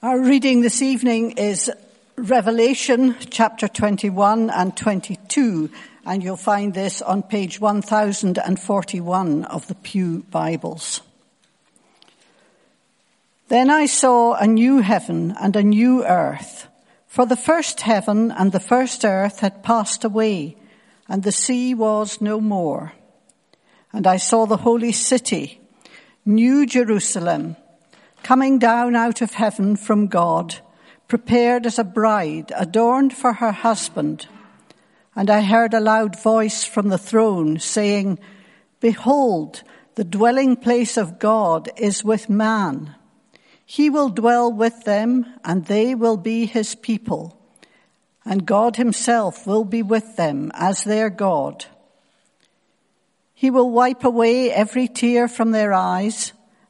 Our reading this evening is Revelation chapter 21 and 22, and you'll find this on page 1041 of the Pew Bibles. Then I saw a new heaven and a new earth, for the first heaven and the first earth had passed away, and the sea was no more. And I saw the holy city, New Jerusalem, coming down out of heaven from God, prepared as a bride adorned for her husband. And I heard a loud voice from the throne saying, Behold, the dwelling place of God is with man. He will dwell with them and they will be his people. And God himself will be with them as their God. He will wipe away every tear from their eyes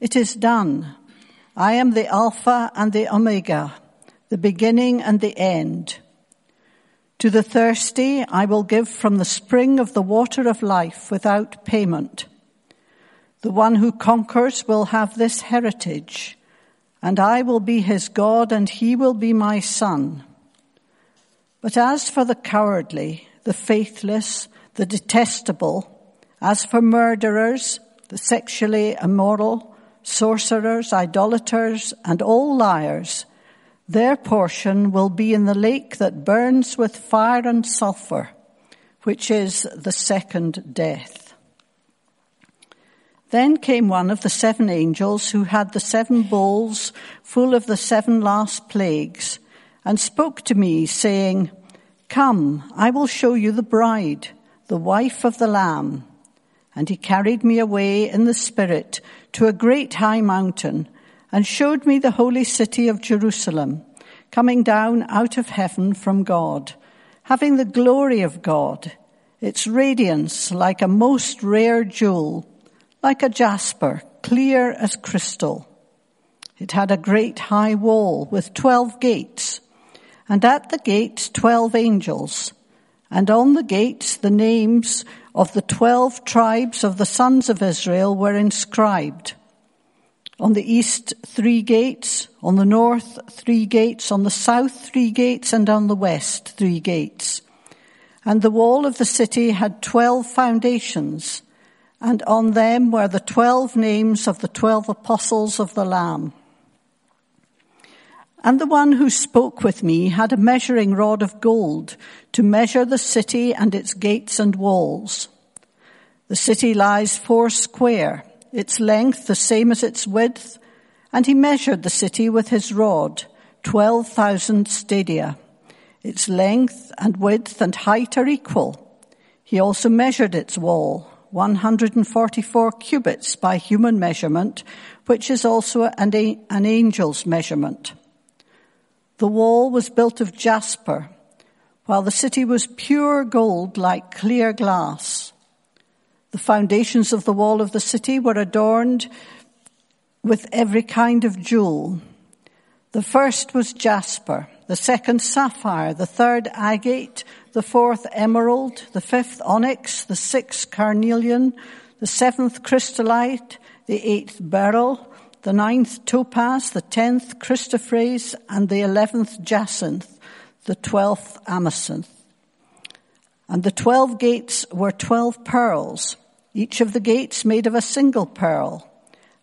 it is done. I am the Alpha and the Omega, the beginning and the end. To the thirsty, I will give from the spring of the water of life without payment. The one who conquers will have this heritage, and I will be his God and he will be my son. But as for the cowardly, the faithless, the detestable, as for murderers, the sexually immoral, sorcerers, idolaters, and all liars, their portion will be in the lake that burns with fire and sulfur, which is the second death. Then came one of the seven angels who had the seven bowls full of the seven last plagues and spoke to me saying, Come, I will show you the bride, the wife of the Lamb. And he carried me away in the Spirit to a great high mountain and showed me the holy city of Jerusalem, coming down out of heaven from God, having the glory of God, its radiance like a most rare jewel, like a jasper, clear as crystal. It had a great high wall with twelve gates, and at the gates twelve angels, and on the gates the names of the twelve tribes of the sons of Israel were inscribed. On the east, three gates. On the north, three gates. On the south, three gates. And on the west, three gates. And the wall of the city had twelve foundations. And on them were the twelve names of the twelve apostles of the Lamb. And the one who spoke with me had a measuring rod of gold to measure the city and its gates and walls. The city lies four square, its length the same as its width, and he measured the city with his rod, 12,000 stadia. Its length and width and height are equal. He also measured its wall, 144 cubits by human measurement, which is also an, an angel's measurement. The wall was built of jasper, while the city was pure gold like clear glass. The foundations of the wall of the city were adorned with every kind of jewel. The first was jasper, the second sapphire, the third agate, the fourth emerald, the fifth onyx, the sixth carnelian, the seventh chrysolite, the eighth beryl, the ninth topaz, the tenth chrysoprase, and the eleventh jacinth, the twelfth amethyst. And the twelve gates were twelve pearls, each of the gates made of a single pearl.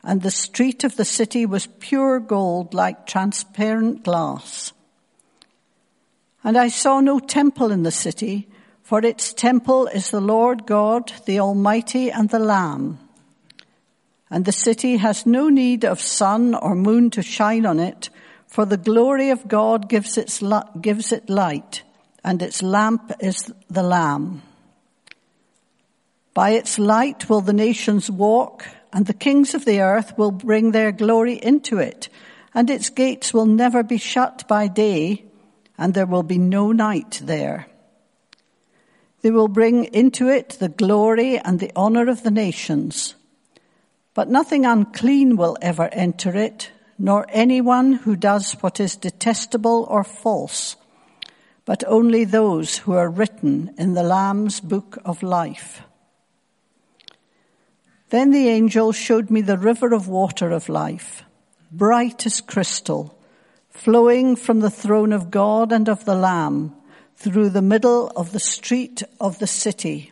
And the street of the city was pure gold like transparent glass. And I saw no temple in the city, for its temple is the Lord God, the Almighty and the Lamb. And the city has no need of sun or moon to shine on it, for the glory of God gives, its, gives it light, and its lamp is the Lamb. By its light will the nations walk, and the kings of the earth will bring their glory into it, and its gates will never be shut by day, and there will be no night there. They will bring into it the glory and the honor of the nations. But nothing unclean will ever enter it, nor anyone who does what is detestable or false, but only those who are written in the Lamb's book of life. Then the angel showed me the river of water of life, bright as crystal, flowing from the throne of God and of the Lamb through the middle of the street of the city.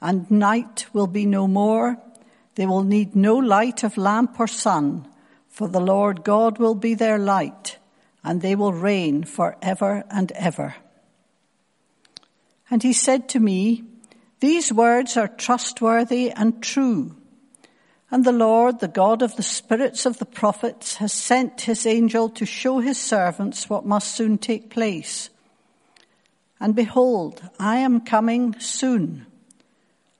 And night will be no more. They will need no light of lamp or sun, for the Lord God will be their light, and they will reign for ever and ever. And he said to me, These words are trustworthy and true. And the Lord, the God of the spirits of the prophets, has sent his angel to show his servants what must soon take place. And behold, I am coming soon.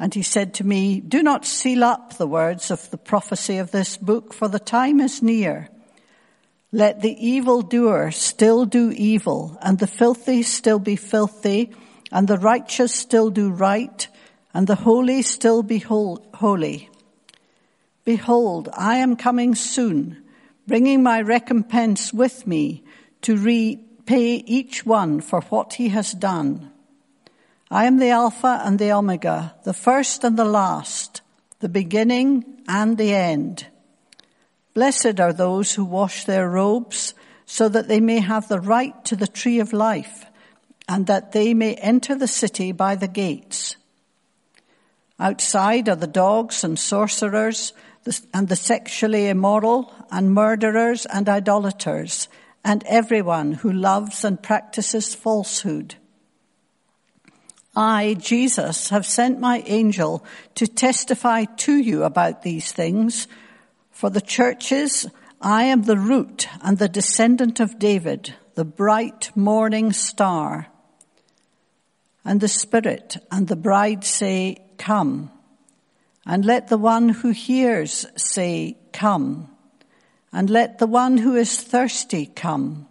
And he said to me, do not seal up the words of the prophecy of this book, for the time is near. Let the evil doer still do evil, and the filthy still be filthy, and the righteous still do right, and the holy still be holy. Behold, I am coming soon, bringing my recompense with me to repay each one for what he has done. I am the Alpha and the Omega, the first and the last, the beginning and the end. Blessed are those who wash their robes so that they may have the right to the tree of life and that they may enter the city by the gates. Outside are the dogs and sorcerers and the sexually immoral and murderers and idolaters and everyone who loves and practices falsehood. I, Jesus, have sent my angel to testify to you about these things. For the churches, I am the root and the descendant of David, the bright morning star. And the Spirit and the bride say, come. And let the one who hears say, come and let the one who is thirsty come.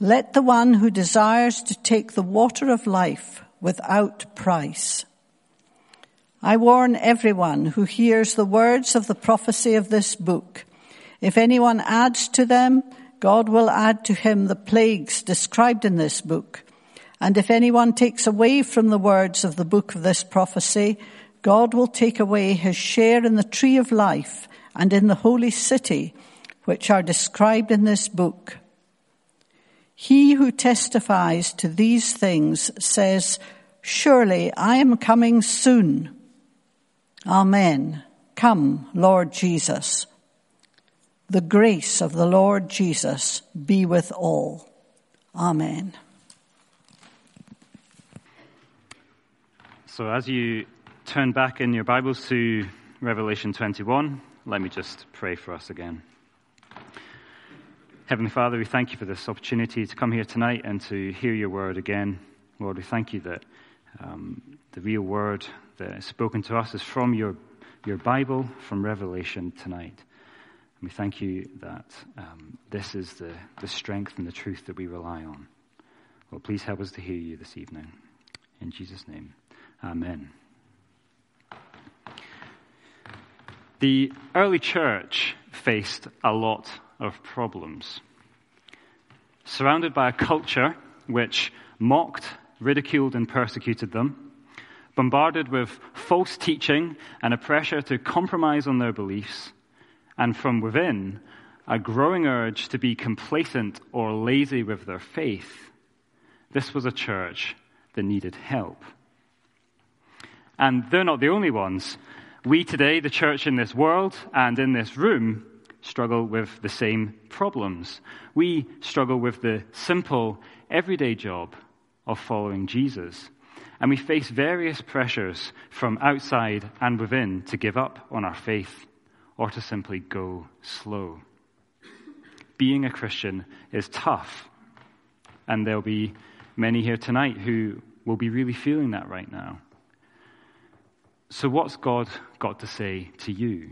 Let the one who desires to take the water of life without price. I warn everyone who hears the words of the prophecy of this book. If anyone adds to them, God will add to him the plagues described in this book. And if anyone takes away from the words of the book of this prophecy, God will take away his share in the tree of life and in the holy city, which are described in this book. He who testifies to these things says, surely I am coming soon. Amen. Come, Lord Jesus. The grace of the Lord Jesus be with all. Amen. So as you turn back in your Bibles to Revelation 21, let me just pray for us again. Heavenly Father, we thank you for this opportunity to come here tonight and to hear your word again. Lord, we thank you that um, the real word that is spoken to us is from your, your Bible, from Revelation tonight. And we thank you that um, this is the, the strength and the truth that we rely on. Lord, please help us to hear you this evening. In Jesus' name, amen. The early church faced a lot of problems. Surrounded by a culture which mocked, ridiculed, and persecuted them, bombarded with false teaching and a pressure to compromise on their beliefs, and from within, a growing urge to be complacent or lazy with their faith, this was a church that needed help. And they're not the only ones. We today, the church in this world and in this room, struggle with the same problems. We struggle with the simple, everyday job of following Jesus. And we face various pressures from outside and within to give up on our faith or to simply go slow. Being a Christian is tough. And there'll be many here tonight who will be really feeling that right now. So, what's God got to say to you?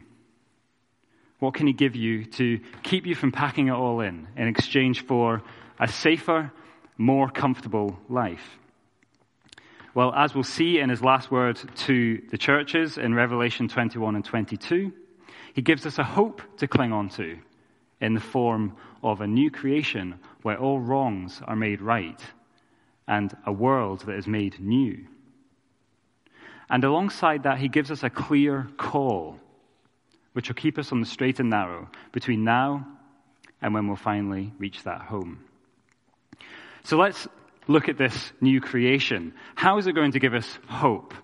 What can He give you to keep you from packing it all in in exchange for a safer, more comfortable life? Well, as we'll see in His last word to the churches in Revelation 21 and 22, He gives us a hope to cling on to in the form of a new creation where all wrongs are made right and a world that is made new. And alongside that, he gives us a clear call, which will keep us on the straight and narrow between now and when we'll finally reach that home. So let's look at this new creation. How is it going to give us hope?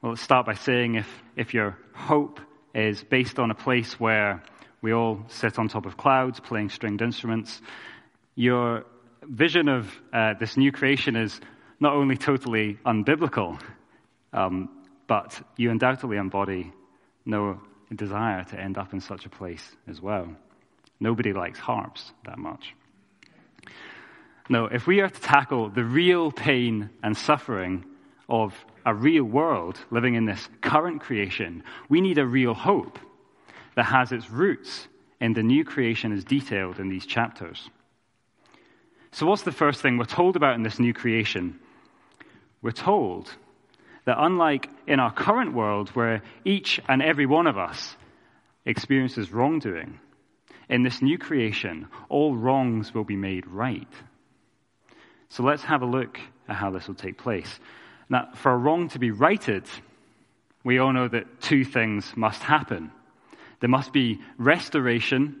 Well, let's start by saying if, if your hope is based on a place where we all sit on top of clouds playing stringed instruments, your vision of uh, this new creation is not only totally unbiblical, um, but you undoubtedly embody no desire to end up in such a place as well. Nobody likes harps that much. No, if we are to tackle the real pain and suffering of a real world living in this current creation, we need a real hope that has its roots in the new creation as detailed in these chapters. So, what's the first thing we're told about in this new creation? We're told that unlike in our current world, where each and every one of us experiences wrongdoing, in this new creation, all wrongs will be made right. So let's have a look at how this will take place. Now, for a wrong to be righted, we all know that two things must happen there must be restoration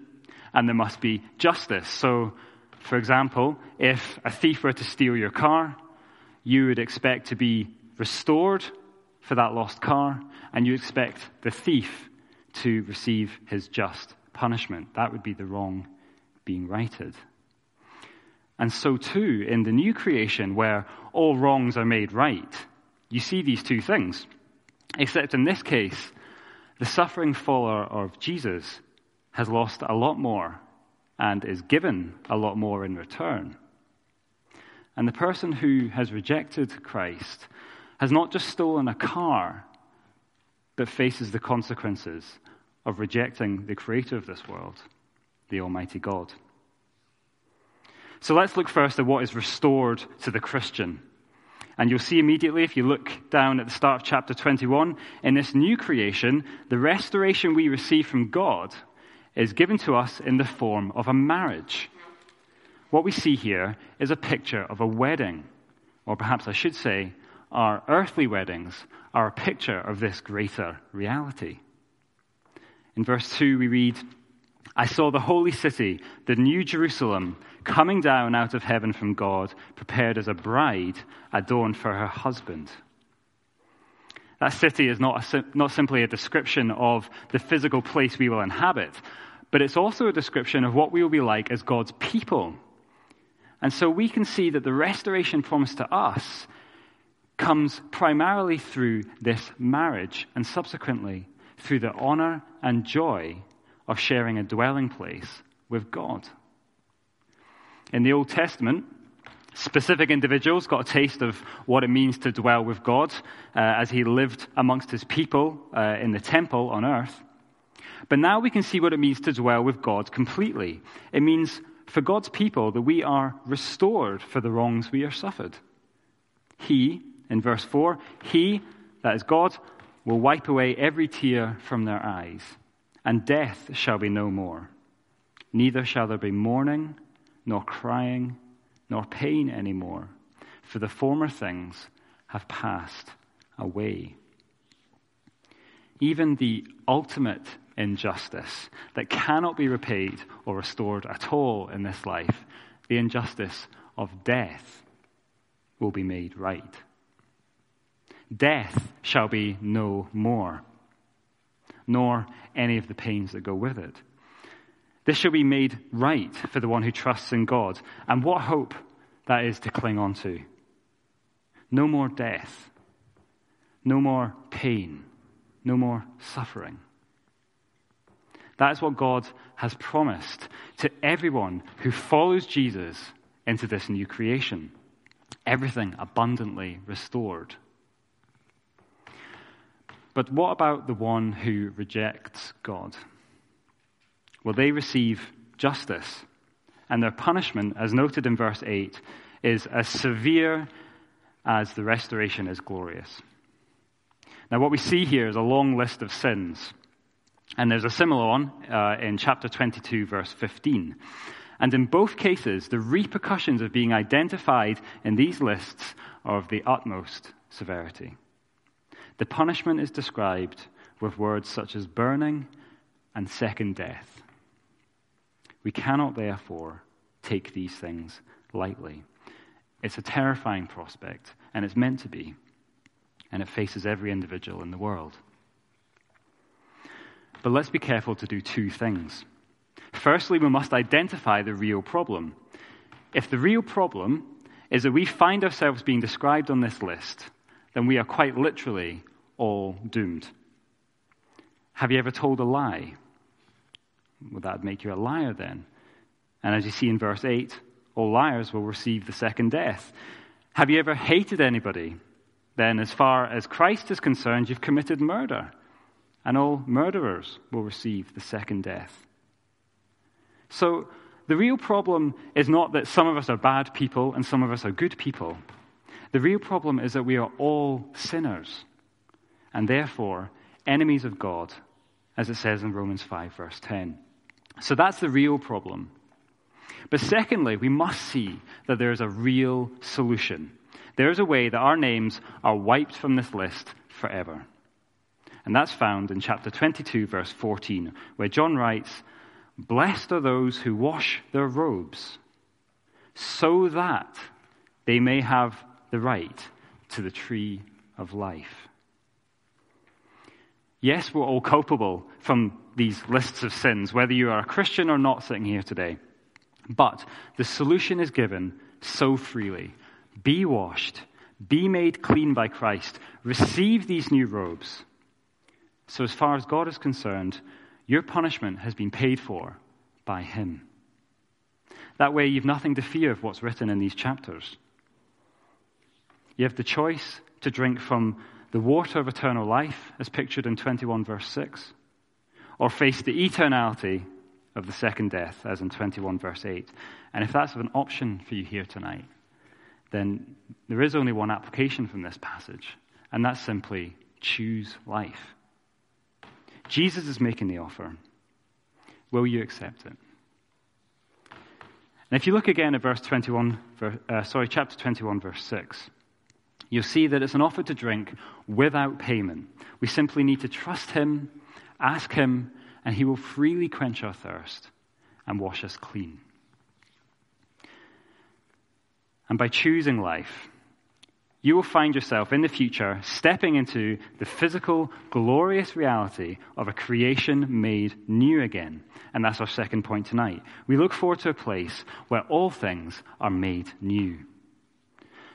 and there must be justice. So, for example, if a thief were to steal your car, you would expect to be restored for that lost car, and you expect the thief to receive his just punishment. That would be the wrong being righted. And so, too, in the new creation, where all wrongs are made right, you see these two things. Except in this case, the suffering follower of Jesus has lost a lot more and is given a lot more in return. And the person who has rejected Christ has not just stolen a car, but faces the consequences of rejecting the creator of this world, the Almighty God. So let's look first at what is restored to the Christian. And you'll see immediately, if you look down at the start of chapter 21, in this new creation, the restoration we receive from God is given to us in the form of a marriage. What we see here is a picture of a wedding, or perhaps I should say, our earthly weddings are a picture of this greater reality. In verse 2, we read, I saw the holy city, the new Jerusalem, coming down out of heaven from God, prepared as a bride adorned for her husband. That city is not, a, not simply a description of the physical place we will inhabit, but it's also a description of what we will be like as God's people. And so we can see that the restoration promised to us comes primarily through this marriage and subsequently through the honor and joy of sharing a dwelling place with God. In the Old Testament, specific individuals got a taste of what it means to dwell with God uh, as he lived amongst his people uh, in the temple on earth. But now we can see what it means to dwell with God completely. It means for God's people that we are restored for the wrongs we have suffered. He in verse 4 He, that is God, will wipe away every tear from their eyes, and death shall be no more. Neither shall there be mourning, nor crying, nor pain any more, for the former things have passed away. Even the ultimate injustice that cannot be repaid or restored at all in this life, the injustice of death, will be made right. Death shall be no more, nor any of the pains that go with it. This shall be made right for the one who trusts in God. And what hope that is to cling on to. No more death, no more pain, no more suffering. That is what God has promised to everyone who follows Jesus into this new creation. Everything abundantly restored. But what about the one who rejects God? Well, they receive justice, and their punishment, as noted in verse 8, is as severe as the restoration is glorious. Now, what we see here is a long list of sins. And there's a similar one uh, in chapter 22, verse 15. And in both cases, the repercussions of being identified in these lists are of the utmost severity. The punishment is described with words such as burning and second death. We cannot, therefore, take these things lightly. It's a terrifying prospect, and it's meant to be, and it faces every individual in the world. But let's be careful to do two things. Firstly, we must identify the real problem. If the real problem is that we find ourselves being described on this list, then we are quite literally all doomed. Have you ever told a lie? Would that make you a liar then? And as you see in verse 8, all liars will receive the second death. Have you ever hated anybody? Then, as far as Christ is concerned, you've committed murder, and all murderers will receive the second death. So, the real problem is not that some of us are bad people and some of us are good people. The real problem is that we are all sinners and therefore enemies of God, as it says in Romans 5, verse 10. So that's the real problem. But secondly, we must see that there is a real solution. There is a way that our names are wiped from this list forever. And that's found in chapter 22, verse 14, where John writes, Blessed are those who wash their robes, so that they may have the right to the tree of life. Yes, we're all culpable from these lists of sins, whether you are a Christian or not sitting here today. But the solution is given so freely. Be washed, be made clean by Christ, receive these new robes. So, as far as God is concerned, your punishment has been paid for by Him. That way, you've nothing to fear of what's written in these chapters. You have the choice to drink from the water of eternal life, as pictured in 21, verse 6, or face the eternality of the second death, as in 21, verse 8. And if that's an option for you here tonight, then there is only one application from this passage, and that's simply choose life. Jesus is making the offer. Will you accept it? And if you look again at verse 21, uh, sorry, chapter 21, verse 6, you'll see that it's an offer to drink without payment. We simply need to trust Him, ask Him, and He will freely quench our thirst and wash us clean. And by choosing life, you will find yourself in the future stepping into the physical, glorious reality of a creation made new again. And that's our second point tonight. We look forward to a place where all things are made new.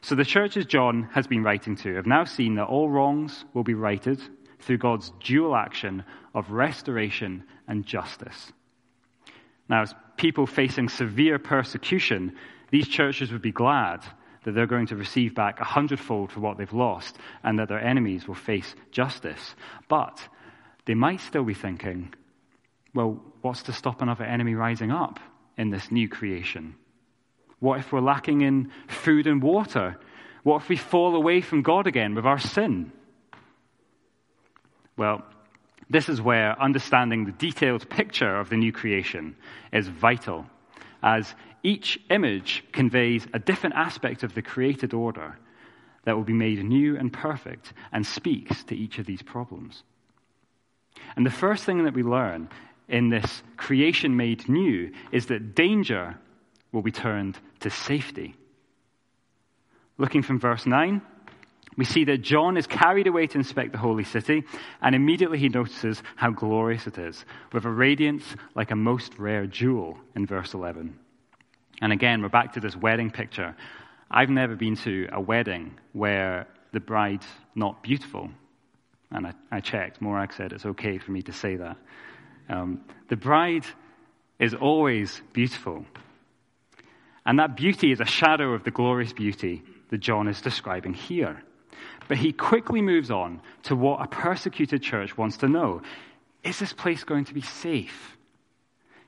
So the churches John has been writing to have now seen that all wrongs will be righted through God's dual action of restoration and justice. Now, as people facing severe persecution, these churches would be glad that they're going to receive back a hundredfold for what they've lost and that their enemies will face justice. But they might still be thinking, well, what's to stop another enemy rising up in this new creation? What if we're lacking in food and water? What if we fall away from God again with our sin? Well, This is where understanding the detailed picture of the new creation is vital, as each image conveys a different aspect of the created order that will be made new and perfect and speaks to each of these problems. And the first thing that we learn in this creation made new is that danger will be turned to safety. Looking from verse 9, we see that John is carried away to inspect the holy city, and immediately he notices how glorious it is, with a radiance like a most rare jewel in verse 11. And again, we're back to this wedding picture. I've never been to a wedding where the bride's not beautiful. And I, I checked. Morag said it's okay for me to say that. Um, the bride is always beautiful. And that beauty is a shadow of the glorious beauty that John is describing here. But he quickly moves on to what a persecuted church wants to know. Is this place going to be safe?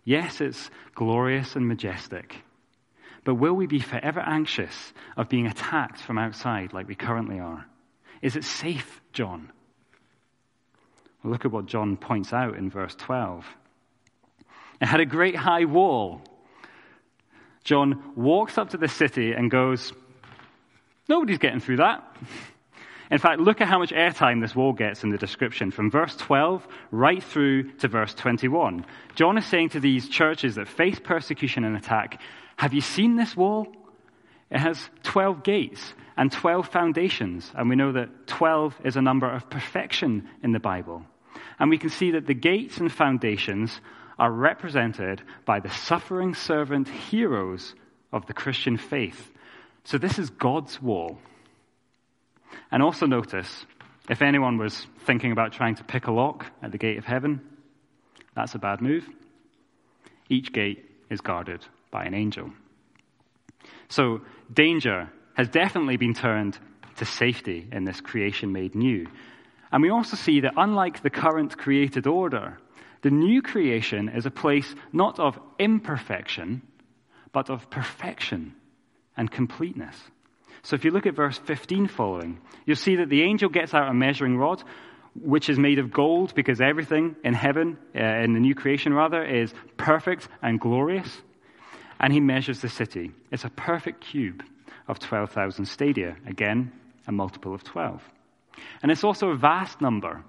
Yes, it's glorious and majestic. But will we be forever anxious of being attacked from outside like we currently are? Is it safe, John? Well, look at what John points out in verse 12. It had a great high wall. John walks up to the city and goes, Nobody's getting through that. In fact, look at how much airtime this wall gets in the description from verse 12 right through to verse 21. John is saying to these churches that face persecution and attack, Have you seen this wall? It has 12 gates and 12 foundations, and we know that 12 is a number of perfection in the Bible. And we can see that the gates and foundations are represented by the suffering servant heroes of the Christian faith. So this is God's wall. And also notice, if anyone was thinking about trying to pick a lock at the gate of heaven, that's a bad move. Each gate is guarded by an angel. So danger has definitely been turned to safety in this creation made new. And we also see that unlike the current created order, the new creation is a place not of imperfection, but of perfection and completeness. So if you look at verse 15 following, you'll see that the angel gets out a measuring rod, which is made of gold because everything in heaven, uh, in the new creation rather, is perfect and glorious. And he measures the city. It's a perfect cube of 12,000 stadia. Again, a multiple of 12. And it's also a vast number.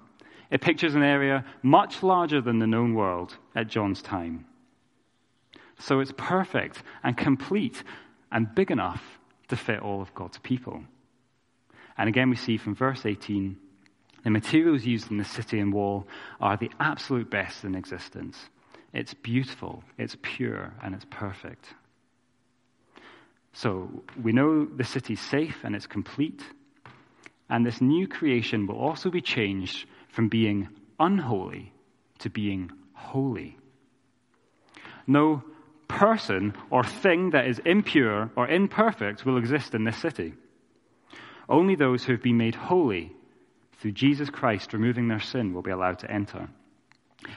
It pictures an area much larger than the known world at John's time. So it's perfect and complete and big enough to fit all of God's people. And again, we see from verse 18 the materials used in the city and wall are the absolute best in existence. It's beautiful, it's pure, and it's perfect. So we know the city's safe and it's complete. And this new creation will also be changed from being unholy to being holy. No person or thing that is impure or imperfect will exist in this city. Only those who have been made holy through Jesus Christ removing their sin will be allowed to enter.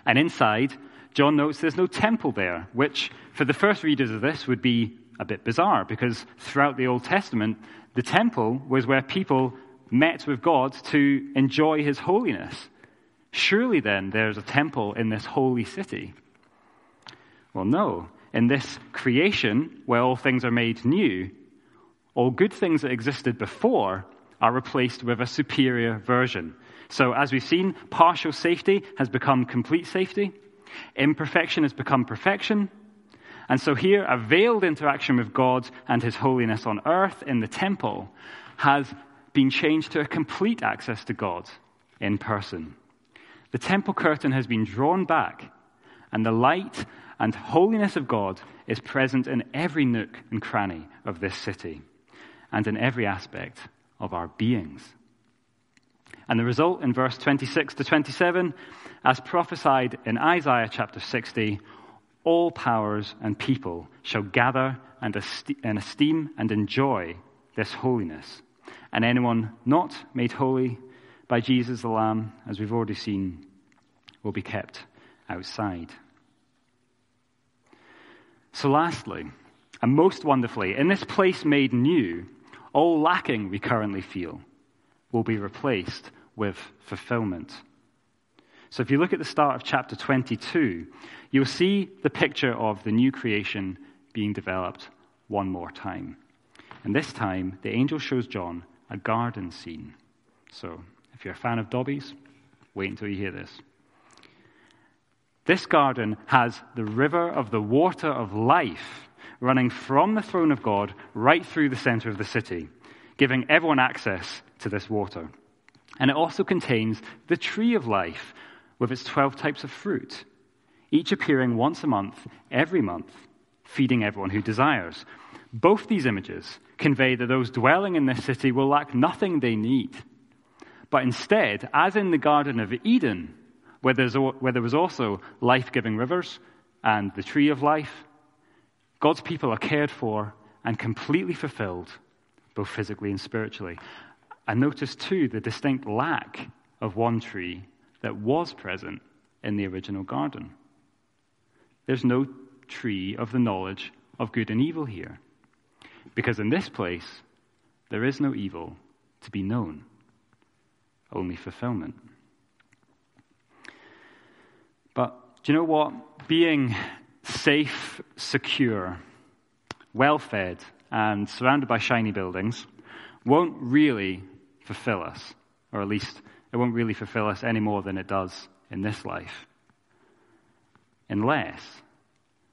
And inside, John notes there's no temple there, which for the first readers of this would be a bit bizarre because throughout the Old Testament, the temple was where people met with God to enjoy his holiness. Surely then there's a temple in this holy city. Well, no in this creation, where all things are made new, all good things that existed before are replaced with a superior version. So, as we've seen, partial safety has become complete safety, imperfection has become perfection. And so, here, a veiled interaction with God and His holiness on earth in the temple has been changed to a complete access to God in person. The temple curtain has been drawn back, and the light and holiness of God is present in every nook and cranny of this city and in every aspect of our beings. And the result in verse 26 to 27, as prophesied in Isaiah chapter 60, all powers and people shall gather and esteem and enjoy this holiness. And anyone not made holy by Jesus the Lamb, as we've already seen, will be kept outside. So, lastly, and most wonderfully, in this place made new, all lacking we currently feel will be replaced with fulfillment. So if you look at the start of chapter 22, you'll see the picture of the new creation being developed one more time. And this time, the angel shows John a garden scene. So if you're a fan of Dobbies, wait until you hear this. This garden has the river of the water of life running from the throne of God right through the center of the city, giving everyone access to this water. And it also contains the tree of life with its 12 types of fruit, each appearing once a month, every month, feeding everyone who desires. Both these images convey that those dwelling in this city will lack nothing they need. But instead, as in the Garden of Eden, where, where there was also life giving rivers and the tree of life, God's people are cared for and completely fulfilled, both physically and spiritually. And notice, too, the distinct lack of one tree that was present in the original garden. There's no tree of the knowledge of good and evil here. Because in this place, there is no evil to be known, only fulfillment. But do you know what? Being safe, secure, well fed, and surrounded by shiny buildings won't really fulfill us, or at least it won't really fulfill us any more than it does in this life, unless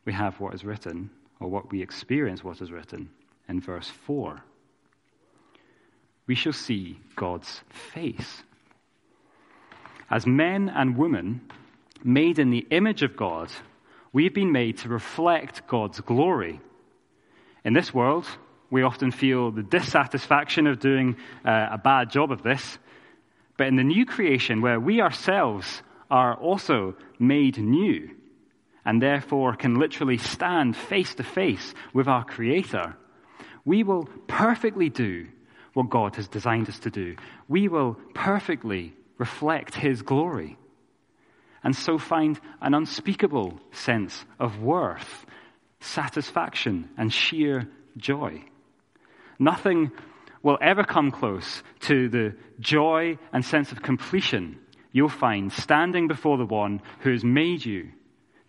we have what is written, or what we experience what is written in verse 4. We shall see God's face. As men and women made in the image of God, We've been made to reflect God's glory. In this world, we often feel the dissatisfaction of doing uh, a bad job of this. But in the new creation, where we ourselves are also made new, and therefore can literally stand face to face with our Creator, we will perfectly do what God has designed us to do. We will perfectly reflect His glory and so find an unspeakable sense of worth, satisfaction, and sheer joy. Nothing will ever come close to the joy and sense of completion you'll find standing before the one who has made you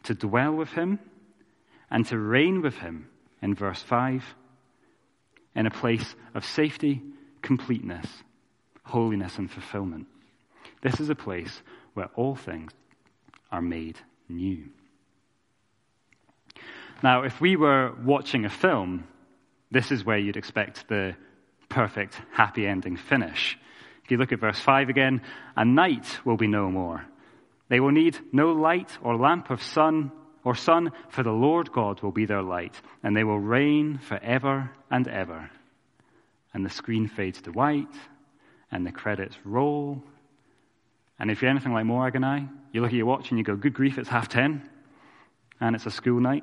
to dwell with him and to reign with him in verse 5 in a place of safety, completeness, holiness, and fulfillment. This is a place where all things are made new. Now, if we were watching a film, this is where you'd expect the perfect happy ending finish. If you look at verse 5 again, a night will be no more. They will need no light or lamp of sun or sun, for the Lord God will be their light, and they will reign forever and ever. And the screen fades to white, and the credits roll, and if you're anything like Morag and I, you look at your watch and you go, good grief, it's half ten, and it's a school night.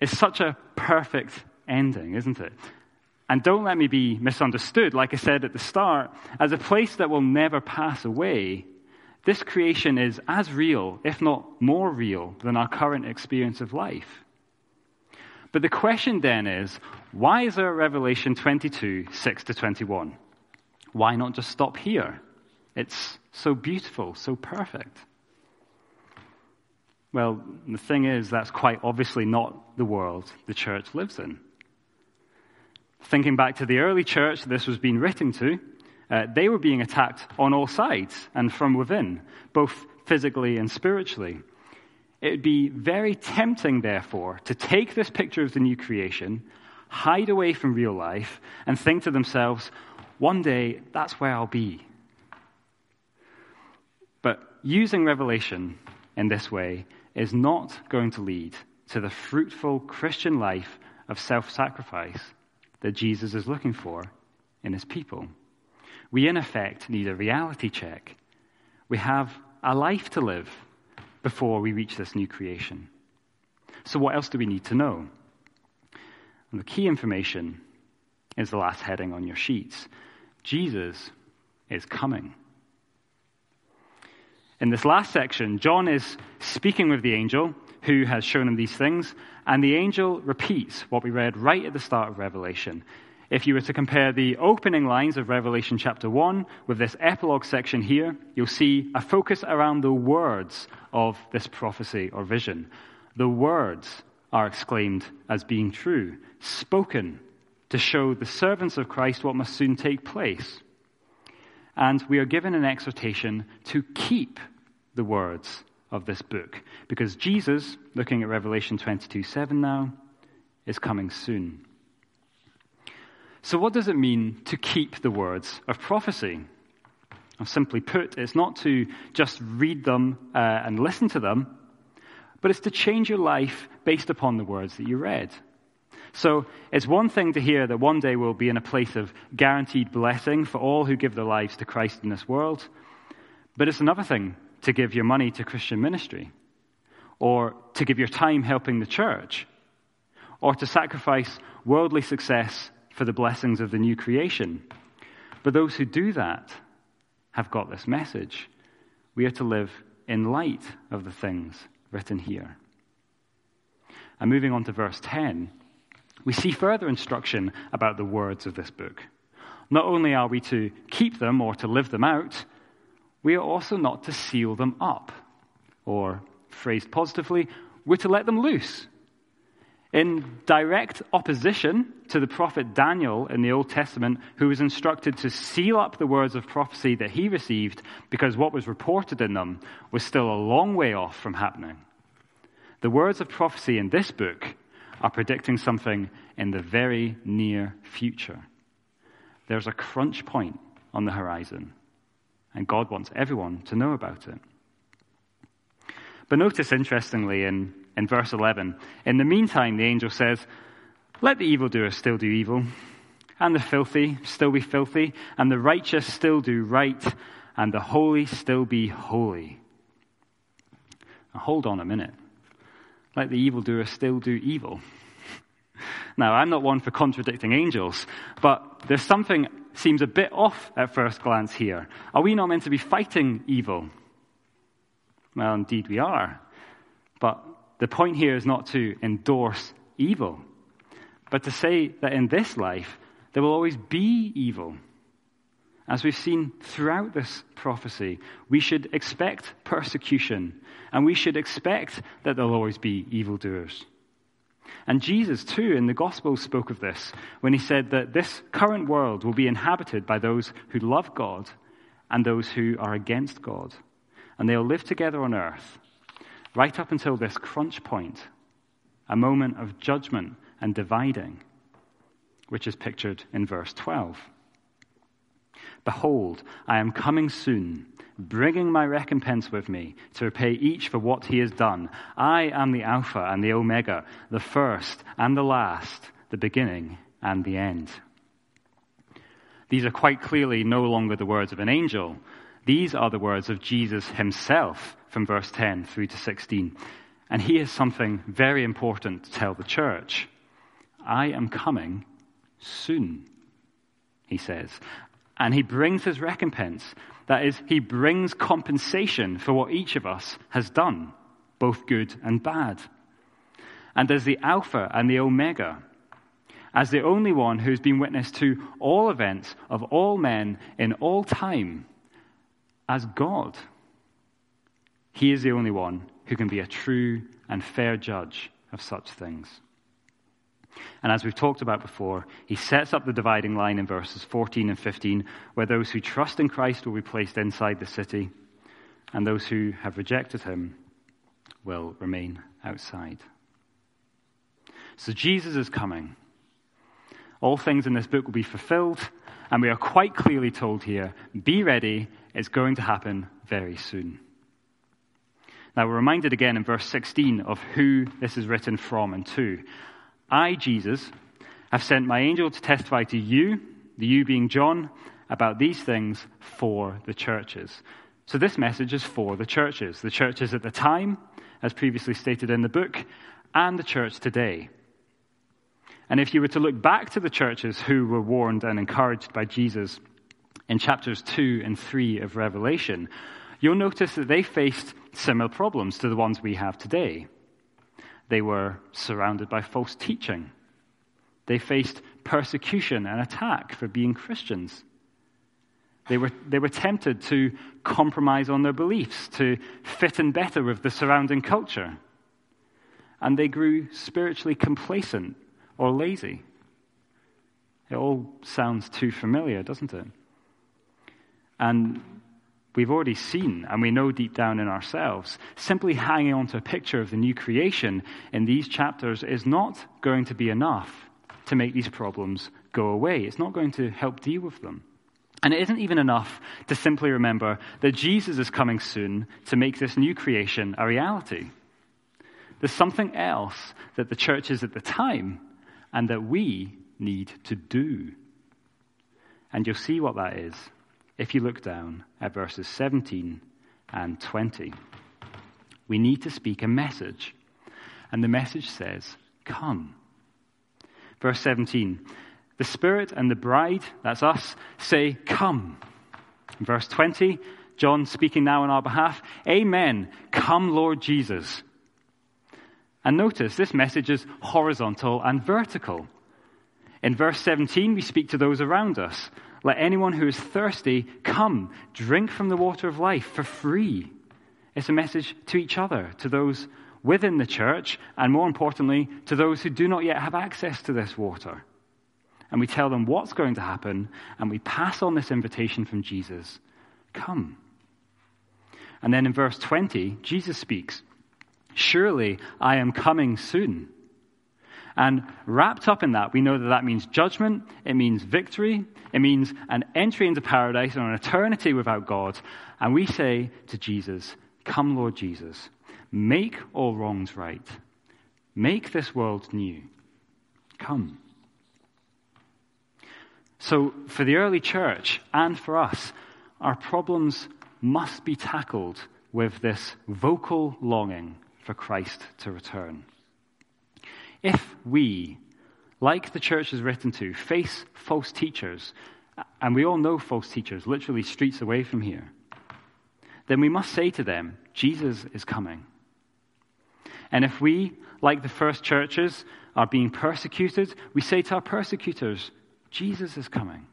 It's such a perfect ending, isn't it? And don't let me be misunderstood. Like I said at the start, as a place that will never pass away, this creation is as real, if not more real, than our current experience of life. But the question then is why is there Revelation 22, 6 to 21? Why not just stop here? It's so beautiful, so perfect. Well, the thing is, that's quite obviously not the world the church lives in. Thinking back to the early church this was being written to, uh, they were being attacked on all sides and from within, both physically and spiritually. It would be very tempting, therefore, to take this picture of the new creation, hide away from real life, and think to themselves, one day that's where I'll be. But using revelation in this way is not going to lead to the fruitful Christian life of self sacrifice that Jesus is looking for in his people. We, in effect, need a reality check. We have a life to live before we reach this new creation. So, what else do we need to know? And the key information is the last heading on your sheets Jesus is coming. In this last section, John is speaking with the angel who has shown him these things, and the angel repeats what we read right at the start of Revelation. If you were to compare the opening lines of Revelation chapter 1 with this epilogue section here, you'll see a focus around the words of this prophecy or vision. The words are exclaimed as being true, spoken to show the servants of Christ what must soon take place. And we are given an exhortation to keep the words of this book because Jesus, looking at Revelation 22 7 now, is coming soon. So, what does it mean to keep the words of prophecy? Or simply put, it's not to just read them uh, and listen to them, but it's to change your life based upon the words that you read. So it's one thing to hear that one day we'll be in a place of guaranteed blessing for all who give their lives to Christ in this world, but it's another thing to give your money to Christian ministry, or to give your time helping the church, or to sacrifice worldly success for the blessings of the new creation. But those who do that have got this message. We are to live in light of the things written here. And moving on to verse 10, we see further instruction about the words of this book. Not only are we to keep them or to live them out, we are also not to seal them up. Or, phrased positively, we're to let them loose in direct opposition to the prophet Daniel in the Old Testament, who was instructed to seal up the words of prophecy that he received because what was reported in them was still a long way off from happening. The words of prophecy in this book are predicting something in the very near future. There's a crunch point on the horizon, and God wants everyone to know about it. But notice, interestingly, in in verse 11. In the meantime, the angel says, Let the evildoer still do evil, and the filthy still be filthy, and the righteous still do right, and the holy still be holy. Now, hold on a minute. Let the evildoer still do evil. Now, I'm not one for contradicting angels, but there's something seems a bit off at first glance here. Are we not meant to be fighting evil? Well, indeed we are. But the point here is not to endorse evil, but to say that in this life there will always be evil. As we've seen throughout this prophecy, we should expect persecution, and we should expect that there'll always be evildoers. And Jesus, too, in the Gospel spoke of this when he said that this current world will be inhabited by those who love God and those who are against God. And they'll live together on earth right up until this crunch point, a moment of judgment and dividing, which is pictured in verse 12. Behold, I am coming soon, bringing my recompense with me to repay each for what he has done. I am the Alpha and the Omega, the first and the last, the beginning and the end. These are quite clearly no longer the words of an angel. These are the words of Jesus himself from verse 10 through to 16. And he has something very important to tell the church. I am coming soon, he says. And he brings his recompense. That is, he brings compensation for what each of us has done, both good and bad. And as the Alpha and the Omega, as the only one who's been witness to all events of all men in all time, as God he is the only one who can be a true and fair judge of such things. And as we've talked about before, he sets up the dividing line in verses 14 and 15, where those who trust in Christ will be placed inside the city, and those who have rejected him will remain outside. So Jesus is coming. All things in this book will be fulfilled, and we are quite clearly told here be ready, it's going to happen very soon. Now, we're reminded again in verse 16 of who this is written from and to. I, Jesus, have sent my angel to testify to you, the you being John, about these things for the churches. So, this message is for the churches the churches at the time, as previously stated in the book, and the church today. And if you were to look back to the churches who were warned and encouraged by Jesus in chapters 2 and 3 of Revelation, you'll notice that they faced similar problems to the ones we have today. They were surrounded by false teaching. They faced persecution and attack for being Christians. They were, they were tempted to compromise on their beliefs, to fit in better with the surrounding culture. And they grew spiritually complacent or lazy. It all sounds too familiar, doesn't it? And we've already seen, and we know deep down in ourselves, simply hanging on to a picture of the new creation in these chapters is not going to be enough to make these problems go away. It's not going to help deal with them. And it isn't even enough to simply remember that Jesus is coming soon to make this new creation a reality. There's something else that the churches at the time and that we need to do. And you'll see what that is if you look down at verses 17 and 20. We need to speak a message. And the message says, Come. Verse 17 The Spirit and the bride, that's us, say, Come. verse 20, John speaking now on our behalf, Amen. Come, Lord Jesus. And notice this message is horizontal and vertical. In verse 17, we speak to those around us. Let anyone who is thirsty come, drink from the water of life for free. It's a message to each other, to those within the church, and more importantly, to those who do not yet have access to this water. And we tell them what's going to happen, and we pass on this invitation from Jesus Come. And then in verse 20, Jesus speaks Surely I am coming soon. And wrapped up in that, we know that that means judgment, it means victory, it means an entry into paradise and an eternity without God. And we say to Jesus, Come, Lord Jesus, make all wrongs right, make this world new. Come. So, for the early church and for us, our problems must be tackled with this vocal longing for Christ to return. If we, like the church is written to, face false teachers, and we all know false teachers, literally streets away from here, then we must say to them, Jesus is coming. And if we, like the first churches, are being persecuted, we say to our persecutors, Jesus is coming.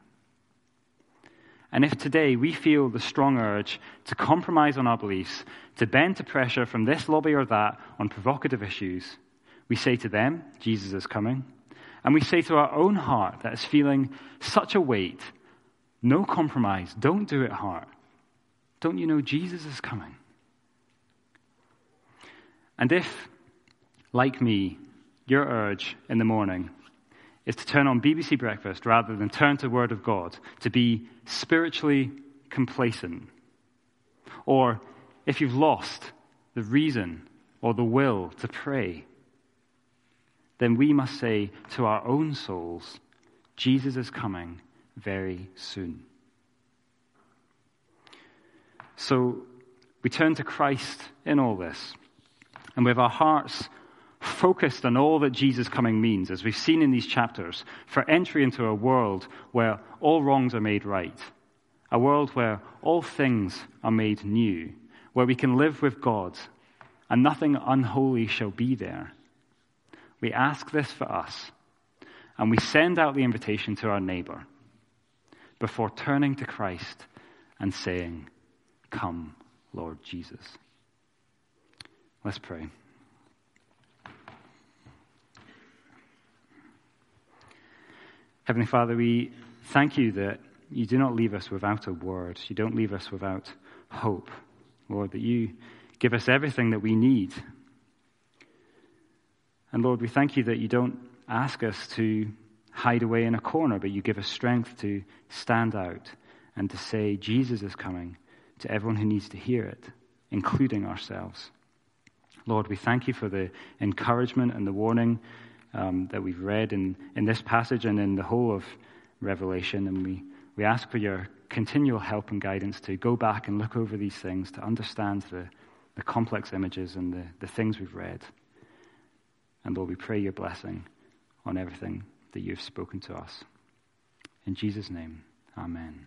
And if today we feel the strong urge to compromise on our beliefs, to bend to pressure from this lobby or that on provocative issues, we say to them, Jesus is coming. And we say to our own heart that is feeling such a weight, no compromise, don't do it, heart. Don't you know Jesus is coming? And if, like me, your urge in the morning is to turn on BBC Breakfast rather than turn to the Word of God, to be spiritually complacent, or if you've lost the reason or the will to pray, then we must say to our own souls, Jesus is coming very soon. So we turn to Christ in all this, and with our hearts focused on all that Jesus coming means, as we've seen in these chapters, for entry into a world where all wrongs are made right, a world where all things are made new, where we can live with God, and nothing unholy shall be there we ask this for us, and we send out the invitation to our neighbor before turning to Christ and saying, Come, Lord Jesus. Let's pray. Heavenly Father, we thank you that you do not leave us without a word. You don't leave us without hope. Lord, that you give us everything that we need and Lord, we thank you that you don't ask us to hide away in a corner, but you give us strength to stand out and to say, Jesus is coming to everyone who needs to hear it, including ourselves. Lord, we thank you for the encouragement and the warning um, that we've read in, in this passage and in the whole of Revelation. And we, we ask for your continual help and guidance to go back and look over these things, to understand the, the complex images and the, the things we've read. And Lord, we pray your blessing on everything that you've spoken to us. In Jesus' name, amen.